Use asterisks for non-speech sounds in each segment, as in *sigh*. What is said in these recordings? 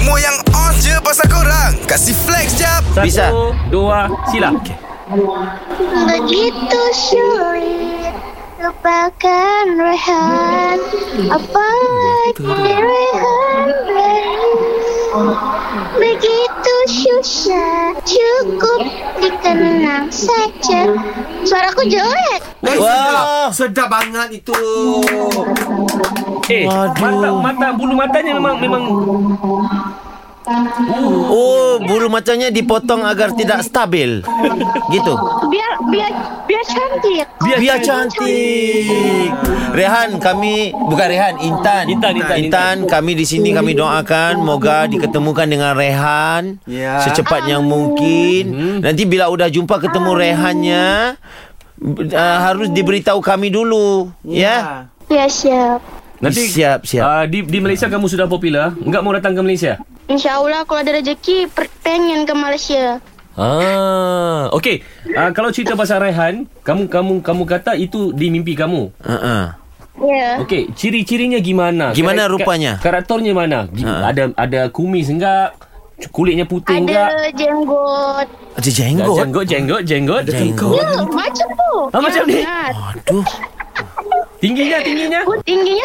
Semua yang on je pasal korang Kasih flex jap Satu, Bisa. dua, sila. Okay. Begitu sulit lupakan Rehan Apalagi Rehan Begitu susah Cukup dikenang saja Suaraku jelek Wah. Sedap banget itu. Eh, mata, mata, bulu matanya memang memang Oh, bulu matanya dipotong agar tidak stabil. Gitu. Biar biar biar cantik Biar, cantik. Rehan kami bukan Rehan, Intan. Intan, Intan, Intan, kami di sini kami doakan moga diketemukan dengan Rehan Ya. secepat yang mungkin. Nanti bila udah jumpa ketemu Rehannya uh, harus diberitahu kami dulu, ya. Ya siap nanti Siap, siap. Uh, di di Malaysia kamu sudah popular, enggak mau datang ke Malaysia? Insya Allah kalau ada rezeki per- pengen ke Malaysia Ah, okey. Uh, kalau cerita pasal Rehan, kamu kamu kamu kata itu di mimpi kamu. Uh-uh. Ya Okey, ciri-cirinya gimana? Gimana Kar- rupanya? Kar- karakternya mana? Ha. Ada ada kumis enggak? Kulitnya putih enggak? Ada jenggot Ada jenggot. Jenggot, jenggot, jenggot. Jenggot. Ya macam tu Ah, macam ni? Aduh. Tingginya, tingginya? Tingginya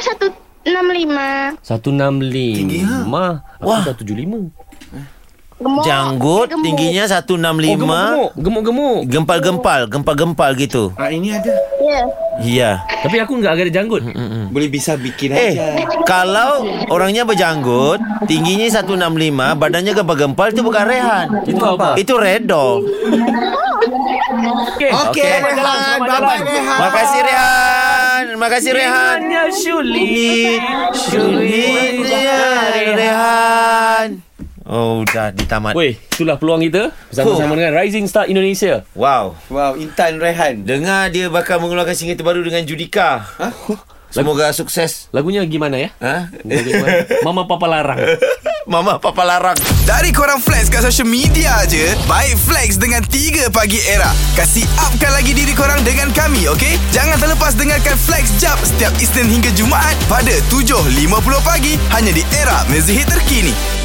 165 165. Tinggi, ha? Mah, Wah. aku 175. Gemuk Janggut Gemuk. tingginya Oh, 165. gemuk-gemuk. Gemuk-gemuk. Gempal-gempal, gempal-gempal gitu. Ah ini ada. Ya Iya. Tapi aku enggak ada janggut. Boleh bisa bikin Eh, aja. kalau orangnya berjanggut, tingginya 165, badannya gempal-gempal itu bukan Rehan. Itu apa? Itu Redo. Okey. Okey, Selamat jalan, Rehan. Bye-bye. Rehan. Makasih Rehan. Makasih Rehan. Hanya Syuli. Syuli Rehan. Oh, dah ditamat. Weh, itulah peluang kita bersama-sama dengan Rising Star Indonesia. Wow. Wow, Intan Rehan. Dengar dia bakal mengeluarkan single terbaru dengan Judika. Semoga sukses. Lagunya gimana ya? Ha? Lagu gimana? Mama Papa Larang. *laughs* Mama papa larang. Dari korang flex kat social media je Baik flex dengan 3 pagi era Kasih upkan lagi diri korang dengan kami okay? Jangan terlepas dengarkan flex jap Setiap Isnin hingga Jumaat Pada 7.50 pagi Hanya di era mezihit terkini